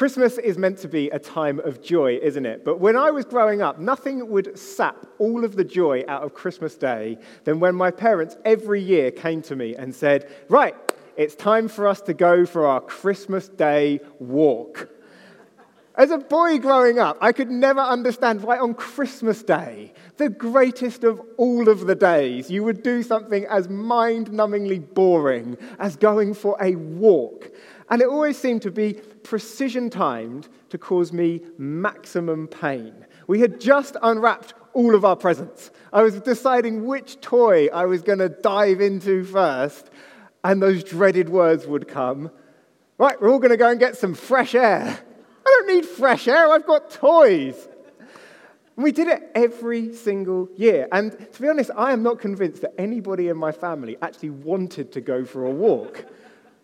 Christmas is meant to be a time of joy, isn't it? But when I was growing up, nothing would sap all of the joy out of Christmas Day than when my parents every year came to me and said, Right, it's time for us to go for our Christmas Day walk. As a boy growing up, I could never understand why on Christmas Day, the greatest of all of the days, you would do something as mind numbingly boring as going for a walk. And it always seemed to be precision timed to cause me maximum pain. We had just unwrapped all of our presents. I was deciding which toy I was going to dive into first, and those dreaded words would come. Right, we're all going to go and get some fresh air. I don't need fresh air, I've got toys. We did it every single year. And to be honest, I am not convinced that anybody in my family actually wanted to go for a walk.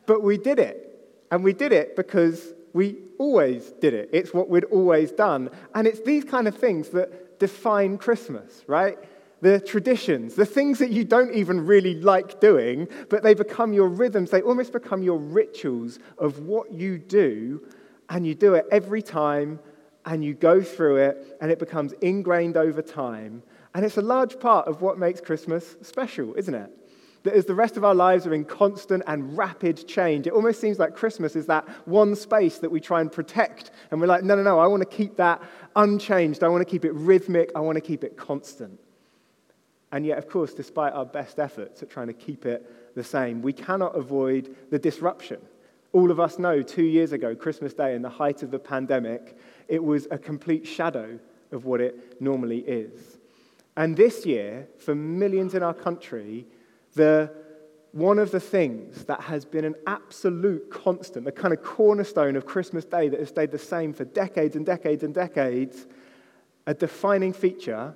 But we did it. And we did it because we always did it. It's what we'd always done. And it's these kind of things that define Christmas, right? The traditions, the things that you don't even really like doing, but they become your rhythms. They almost become your rituals of what you do, and you do it every time, and you go through it, and it becomes ingrained over time. And it's a large part of what makes Christmas special, isn't it? That as the rest of our lives are in constant and rapid change, it almost seems like Christmas is that one space that we try and protect. And we're like, no, no, no, I want to keep that unchanged. I want to keep it rhythmic. I want to keep it constant. And yet, of course, despite our best efforts at trying to keep it the same, we cannot avoid the disruption. All of us know two years ago, Christmas Day, in the height of the pandemic, it was a complete shadow of what it normally is. And this year, for millions in our country, the, one of the things that has been an absolute constant, the kind of cornerstone of Christmas Day that has stayed the same for decades and decades and decades, a defining feature,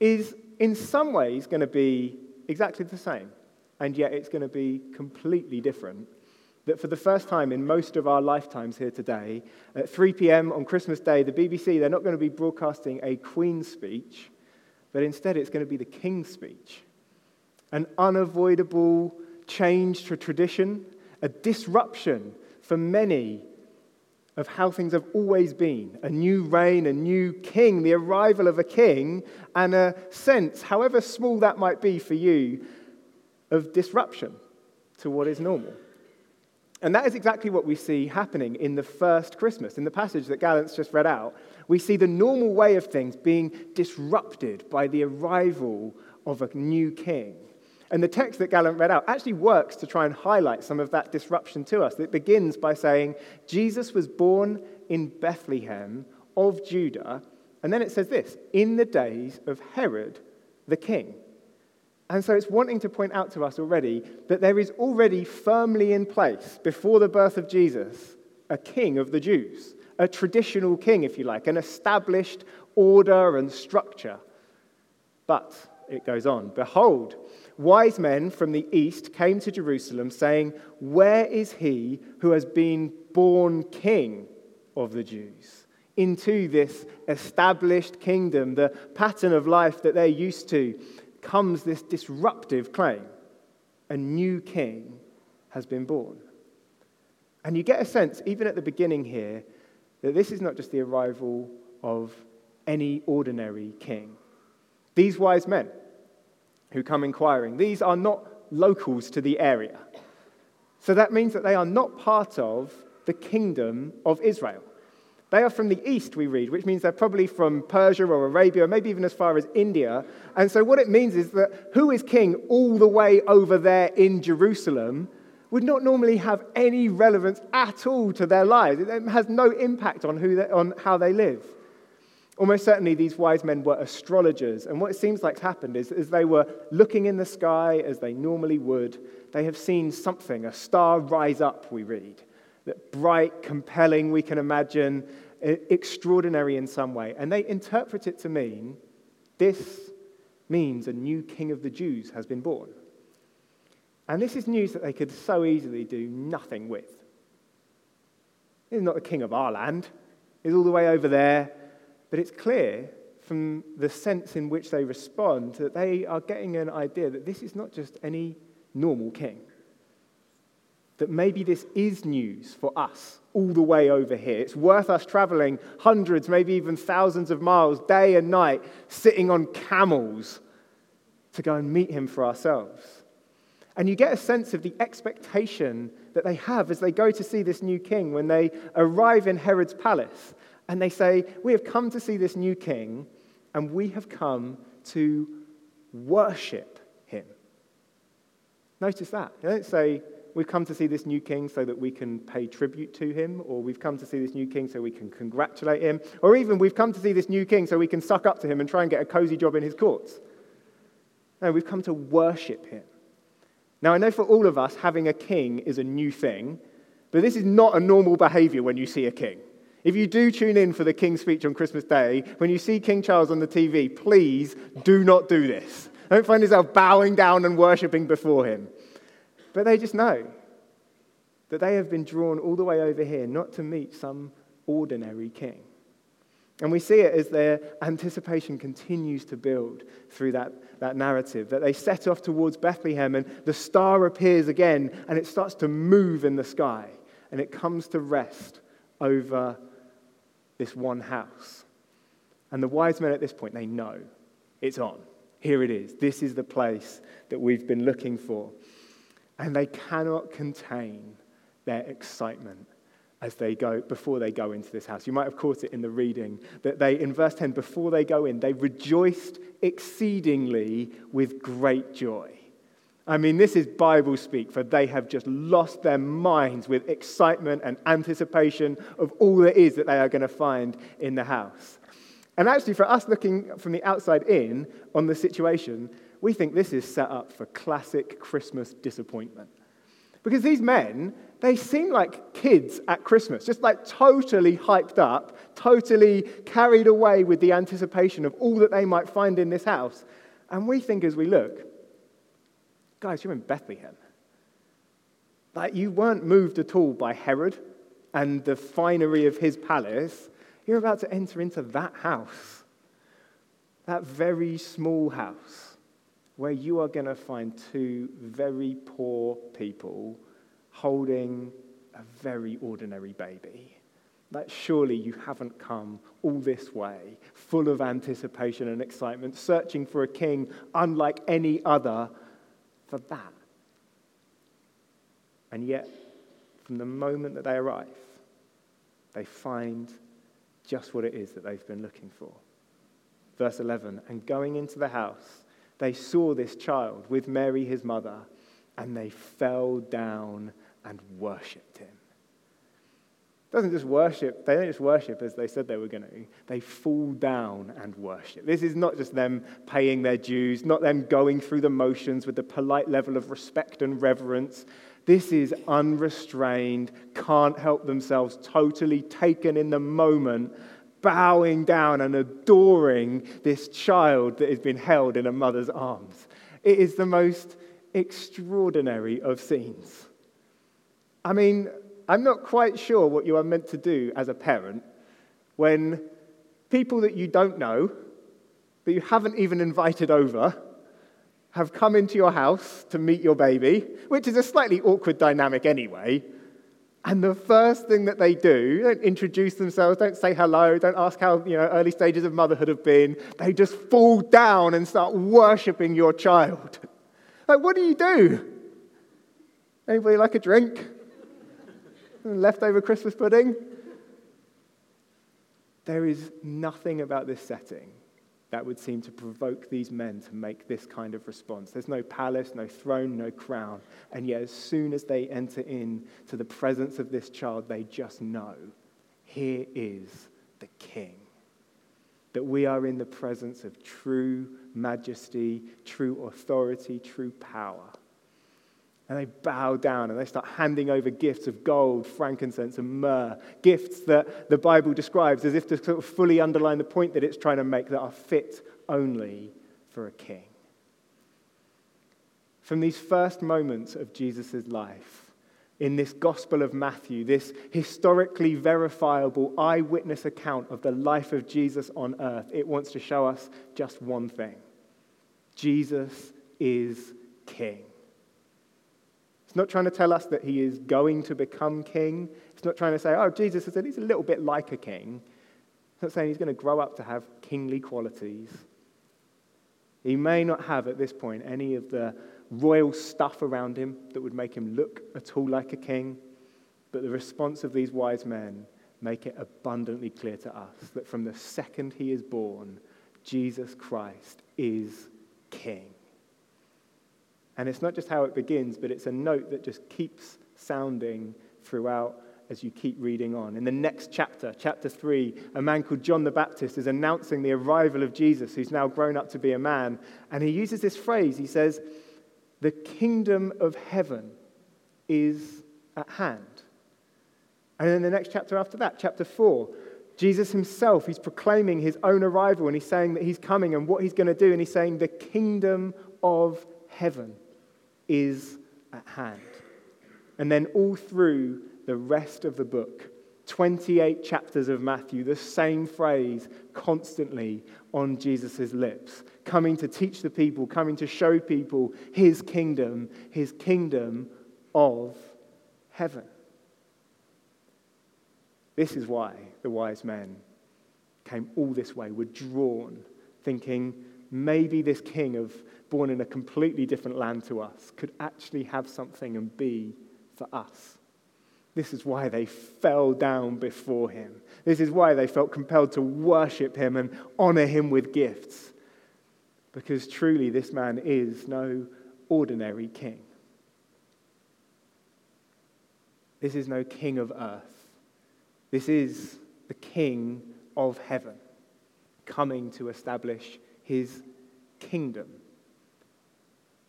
is in some ways going to be exactly the same, and yet it's going to be completely different. That for the first time in most of our lifetimes here today, at 3 p.m. on Christmas Day, the BBC, they're not going to be broadcasting a Queen's speech, but instead it's going to be the King's speech an unavoidable change to tradition, a disruption for many of how things have always been a new reign, a new king, the arrival of a king, and a sense, however small that might be for you, of disruption to what is normal. And that is exactly what we see happening in the first Christmas. In the passage that Gallant's just read out, we see the normal way of things being disrupted by the arrival of a new king. And the text that Gallant read out actually works to try and highlight some of that disruption to us. It begins by saying, Jesus was born in Bethlehem of Judah. And then it says this, in the days of Herod the king. And so it's wanting to point out to us already that there is already firmly in place, before the birth of Jesus, a king of the Jews, a traditional king, if you like, an established order and structure. But it goes on, behold, wise men from the east came to Jerusalem, saying, Where is he who has been born king of the Jews? Into this established kingdom, the pattern of life that they're used to, comes this disruptive claim a new king has been born. And you get a sense, even at the beginning here, that this is not just the arrival of any ordinary king. These wise men, who come inquiring. These are not locals to the area. So that means that they are not part of the kingdom of Israel. They are from the east, we read, which means they're probably from Persia or Arabia, or maybe even as far as India. And so what it means is that who is king all the way over there in Jerusalem would not normally have any relevance at all to their lives. It has no impact on, who they, on how they live. Almost certainly, these wise men were astrologers. And what it seems like happened is, as they were looking in the sky as they normally would, they have seen something, a star rise up, we read. That bright, compelling, we can imagine, extraordinary in some way. And they interpret it to mean this means a new king of the Jews has been born. And this is news that they could so easily do nothing with. He's not the king of our land, he's all the way over there but it's clear from the sense in which they respond that they are getting an idea that this is not just any normal king. that maybe this is news for us all the way over here. It's worth us traveling hundreds, maybe even thousands of miles, day and night, sitting on camels to go and meet him for ourselves. And you get a sense of the expectation that they have as they go to see this new king when they arrive in Herod's palace and they say, We have come to see this new king and we have come to worship him. Notice that. They don't say, We've come to see this new king so that we can pay tribute to him, or we've come to see this new king so we can congratulate him, or even we've come to see this new king so we can suck up to him and try and get a cozy job in his courts. No, we've come to worship him. Now, I know for all of us, having a king is a new thing, but this is not a normal behavior when you see a king. If you do tune in for the King's speech on Christmas Day, when you see King Charles on the TV, please do not do this. Don't find yourself bowing down and worshipping before him. But they just know that they have been drawn all the way over here not to meet some ordinary king. And we see it as their anticipation continues to build through that, that narrative, that they set off towards Bethlehem and the star appears again and it starts to move in the sky and it comes to rest over this one house. And the wise men at this point, they know it's on. Here it is. This is the place that we've been looking for. And they cannot contain their excitement as they go before they go into this house. You might have caught it in the reading that they in verse 10 before they go in they rejoiced exceedingly with great joy. I mean, this is Bible speak, for they have just lost their minds with excitement and anticipation of all there is that they are going to find in the house. And actually, for us looking from the outside in on the situation, we think this is set up for classic Christmas disappointment. Because these men, they seem like kids at Christmas, just like totally hyped up, totally carried away with the anticipation of all that they might find in this house. And we think as we look, Guys, you're in Bethlehem. Like, you weren't moved at all by Herod and the finery of his palace. You're about to enter into that house, that very small house, where you are going to find two very poor people holding a very ordinary baby. That surely you haven't come all this way, full of anticipation and excitement, searching for a king unlike any other for that. And yet, from the moment that they arrive, they find just what it is that they've been looking for. Verse 11 And going into the house, they saw this child with Mary, his mother, and they fell down and worshipped him doesn't just worship, they don't just worship as they said they were going to. They fall down and worship. This is not just them paying their dues, not them going through the motions with the polite level of respect and reverence. This is unrestrained, can't help themselves, totally taken in the moment, bowing down and adoring this child that has been held in a mother's arms. It is the most extraordinary of scenes. I mean, I'm not quite sure what you are meant to do as a parent when people that you don't know, that you haven't even invited over, have come into your house to meet your baby, which is a slightly awkward dynamic anyway. And the first thing that they do, don't introduce themselves, don't say hello, don't ask how you know, early stages of motherhood have been. They just fall down and start worshipping your child. Like, what do you do? Anybody like a drink? Leftover Christmas pudding. There is nothing about this setting that would seem to provoke these men to make this kind of response. There's no palace, no throne, no crown. And yet, as soon as they enter in to the presence of this child, they just know here is the king. That we are in the presence of true majesty, true authority, true power. And they bow down and they start handing over gifts of gold, frankincense, and myrrh. Gifts that the Bible describes as if to sort of fully underline the point that it's trying to make that are fit only for a king. From these first moments of Jesus' life, in this Gospel of Matthew, this historically verifiable eyewitness account of the life of Jesus on earth, it wants to show us just one thing Jesus is King. Not trying to tell us that he is going to become king. It's not trying to say, oh, Jesus said he's a little bit like a king. It's not saying he's going to grow up to have kingly qualities. He may not have at this point any of the royal stuff around him that would make him look at all like a king, but the response of these wise men make it abundantly clear to us that from the second he is born, Jesus Christ is king. And it's not just how it begins, but it's a note that just keeps sounding throughout as you keep reading on. In the next chapter, chapter 3, a man called John the Baptist is announcing the arrival of Jesus, who's now grown up to be a man. And he uses this phrase he says, The kingdom of heaven is at hand. And then the next chapter after that, chapter 4, Jesus himself, he's proclaiming his own arrival and he's saying that he's coming and what he's going to do. And he's saying, The kingdom of heaven is at hand. And then all through the rest of the book, 28 chapters of Matthew, the same phrase constantly on Jesus' lips, coming to teach the people, coming to show people his kingdom, his kingdom of heaven. This is why the wise men came all this way, were drawn, thinking maybe this king of born in a completely different land to us could actually have something and be for us. This is why they fell down before him. This is why they felt compelled to worship him and honor him with gifts. Because truly, this man is no ordinary king. This is no king of earth. This is the King of heaven coming to establish his kingdom.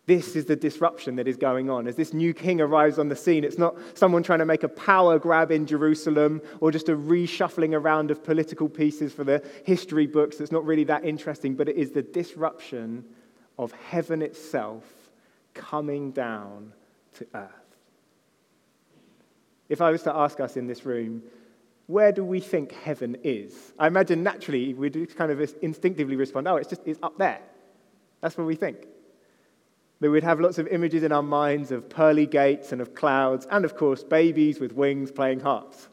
This is the disruption that is going on. As this new king arrives on the scene, it's not someone trying to make a power grab in Jerusalem or just a reshuffling around of political pieces for the history books that's not really that interesting, but it is the disruption of heaven itself coming down to earth. If I was to ask us in this room, where do we think heaven is? I imagine naturally we'd kind of instinctively respond, oh, it's just it's up there. That's what we think. That we'd have lots of images in our minds of pearly gates and of clouds, and of course, babies with wings playing harps.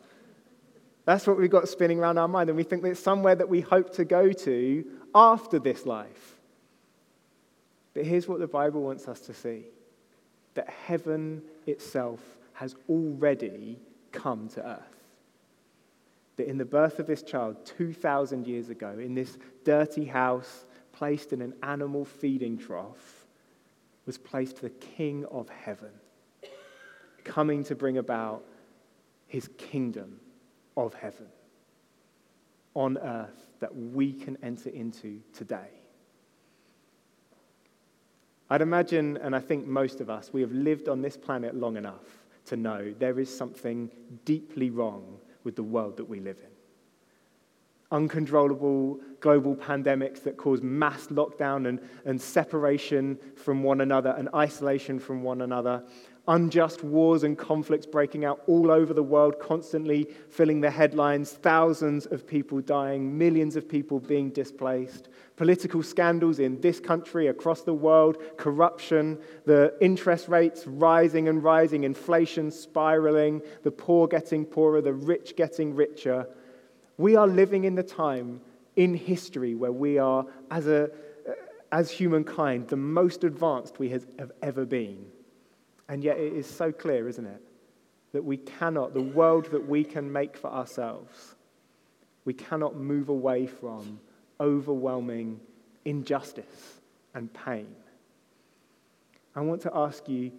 That's what we've got spinning around our mind, and we think that it's somewhere that we hope to go to after this life. But here's what the Bible wants us to see that heaven itself has already come to earth that in the birth of this child 2,000 years ago, in this dirty house placed in an animal feeding trough, was placed the King of heaven, coming to bring about his kingdom of heaven on earth that we can enter into today. I'd imagine, and I think most of us, we have lived on this planet long enough to know there is something deeply wrong with the world that we live in. Uncontrollable global pandemics that cause mass lockdown and, and separation from one another and isolation from one another unjust wars and conflicts breaking out all over the world, constantly filling the headlines, thousands of people dying, millions of people being displaced, political scandals in this country, across the world, corruption, the interest rates rising and rising, inflation spiraling, the poor getting poorer, the rich getting richer. We are living in the time in history where we are, as, a, as humankind, the most advanced we have ever been. And yet it is so clear, isn't it? That we cannot, the world that we can make for ourselves, we cannot move away from overwhelming injustice and pain. I want to ask you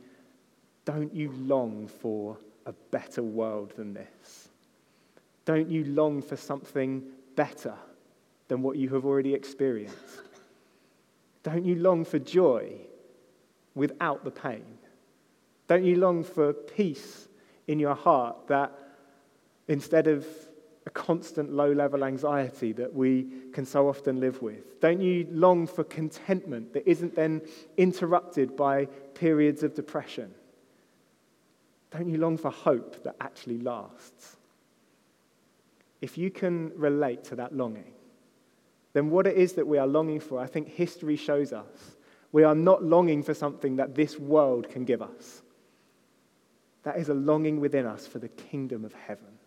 don't you long for a better world than this? Don't you long for something better than what you have already experienced? Don't you long for joy without the pain? Don't you long for peace in your heart that instead of a constant low level anxiety that we can so often live with? Don't you long for contentment that isn't then interrupted by periods of depression? Don't you long for hope that actually lasts? If you can relate to that longing, then what it is that we are longing for, I think history shows us. We are not longing for something that this world can give us. That is a longing within us for the kingdom of heaven.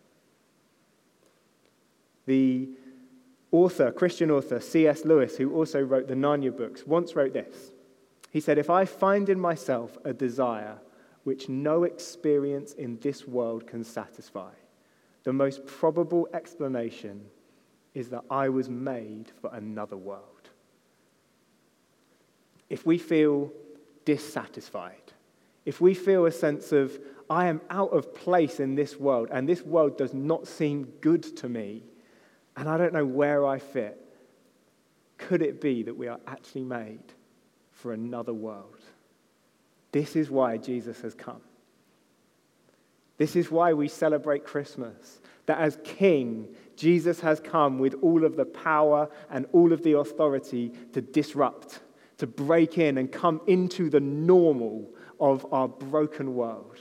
The author, Christian author, C.S. Lewis, who also wrote the Narnia books, once wrote this. He said, If I find in myself a desire which no experience in this world can satisfy, the most probable explanation is that I was made for another world. If we feel dissatisfied, if we feel a sense of, I am out of place in this world and this world does not seem good to me, and I don't know where I fit, could it be that we are actually made for another world? This is why Jesus has come. This is why we celebrate Christmas. That as King, Jesus has come with all of the power and all of the authority to disrupt, to break in and come into the normal of our broken world,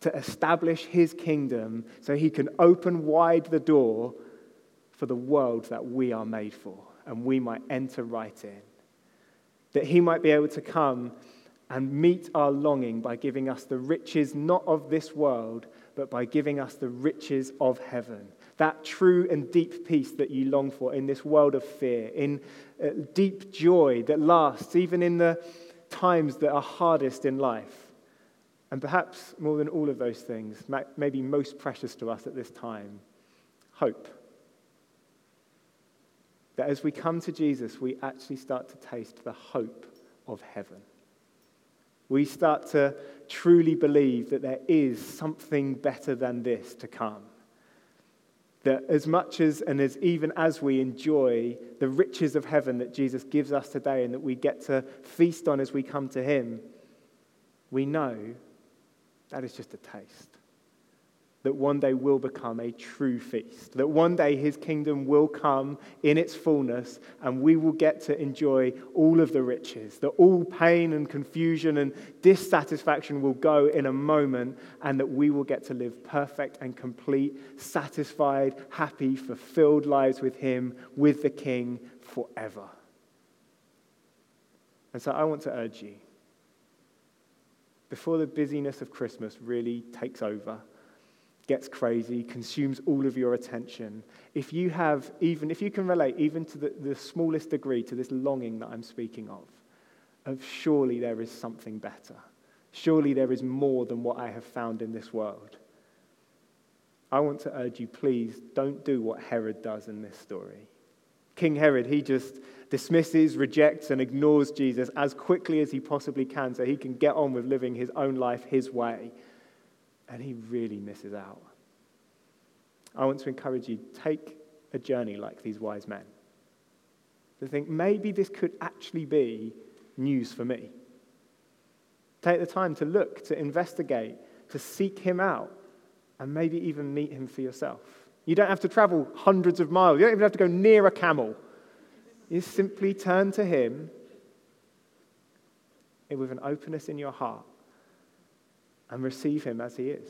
to establish his kingdom so he can open wide the door for the world that we are made for and we might enter right in. That he might be able to come and meet our longing by giving us the riches not of this world, but by giving us the riches of heaven. That true and deep peace that you long for in this world of fear, in uh, deep joy that lasts even in the times that are hardest in life. And perhaps more than all of those things, maybe most precious to us at this time, hope. That as we come to Jesus, we actually start to taste the hope of heaven. We start to truly believe that there is something better than this to come. That as much as and as even as we enjoy the riches of heaven that Jesus gives us today and that we get to feast on as we come to Him, we know that is just a taste that one day will become a true feast, that one day his kingdom will come in its fullness and we will get to enjoy all of the riches, that all pain and confusion and dissatisfaction will go in a moment and that we will get to live perfect and complete, satisfied, happy, fulfilled lives with him, with the king forever. And so I want to urge you, before the busyness of Christmas really takes over, gets crazy, consumes all of your attention, if you have even, if you can relate even to the, the smallest degree to this longing that I'm speaking of, of surely there is something better. Surely there is more than what I have found in this world. I want to urge you, please don't do what Herod does in this story. King Herod, he just dismisses, rejects, and ignores Jesus as quickly as he possibly can so he can get on with living his own life his way and he really misses out. I want to encourage you take a journey like these wise men. To think maybe this could actually be news for me. Take the time to look, to investigate, to seek him out, and maybe even meet him for yourself. You don't have to travel hundreds of miles, you don't even have to go near a camel. You simply turn to him with an openness in your heart and receive him as he is.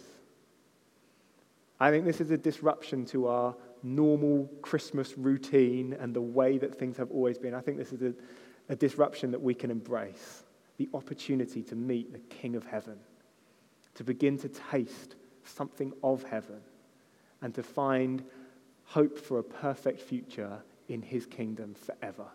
I think this is a disruption to our normal Christmas routine and the way that things have always been. I think this is a, a disruption that we can embrace the opportunity to meet the King of Heaven, to begin to taste something of heaven, and to find hope for a perfect future in his kingdom forever.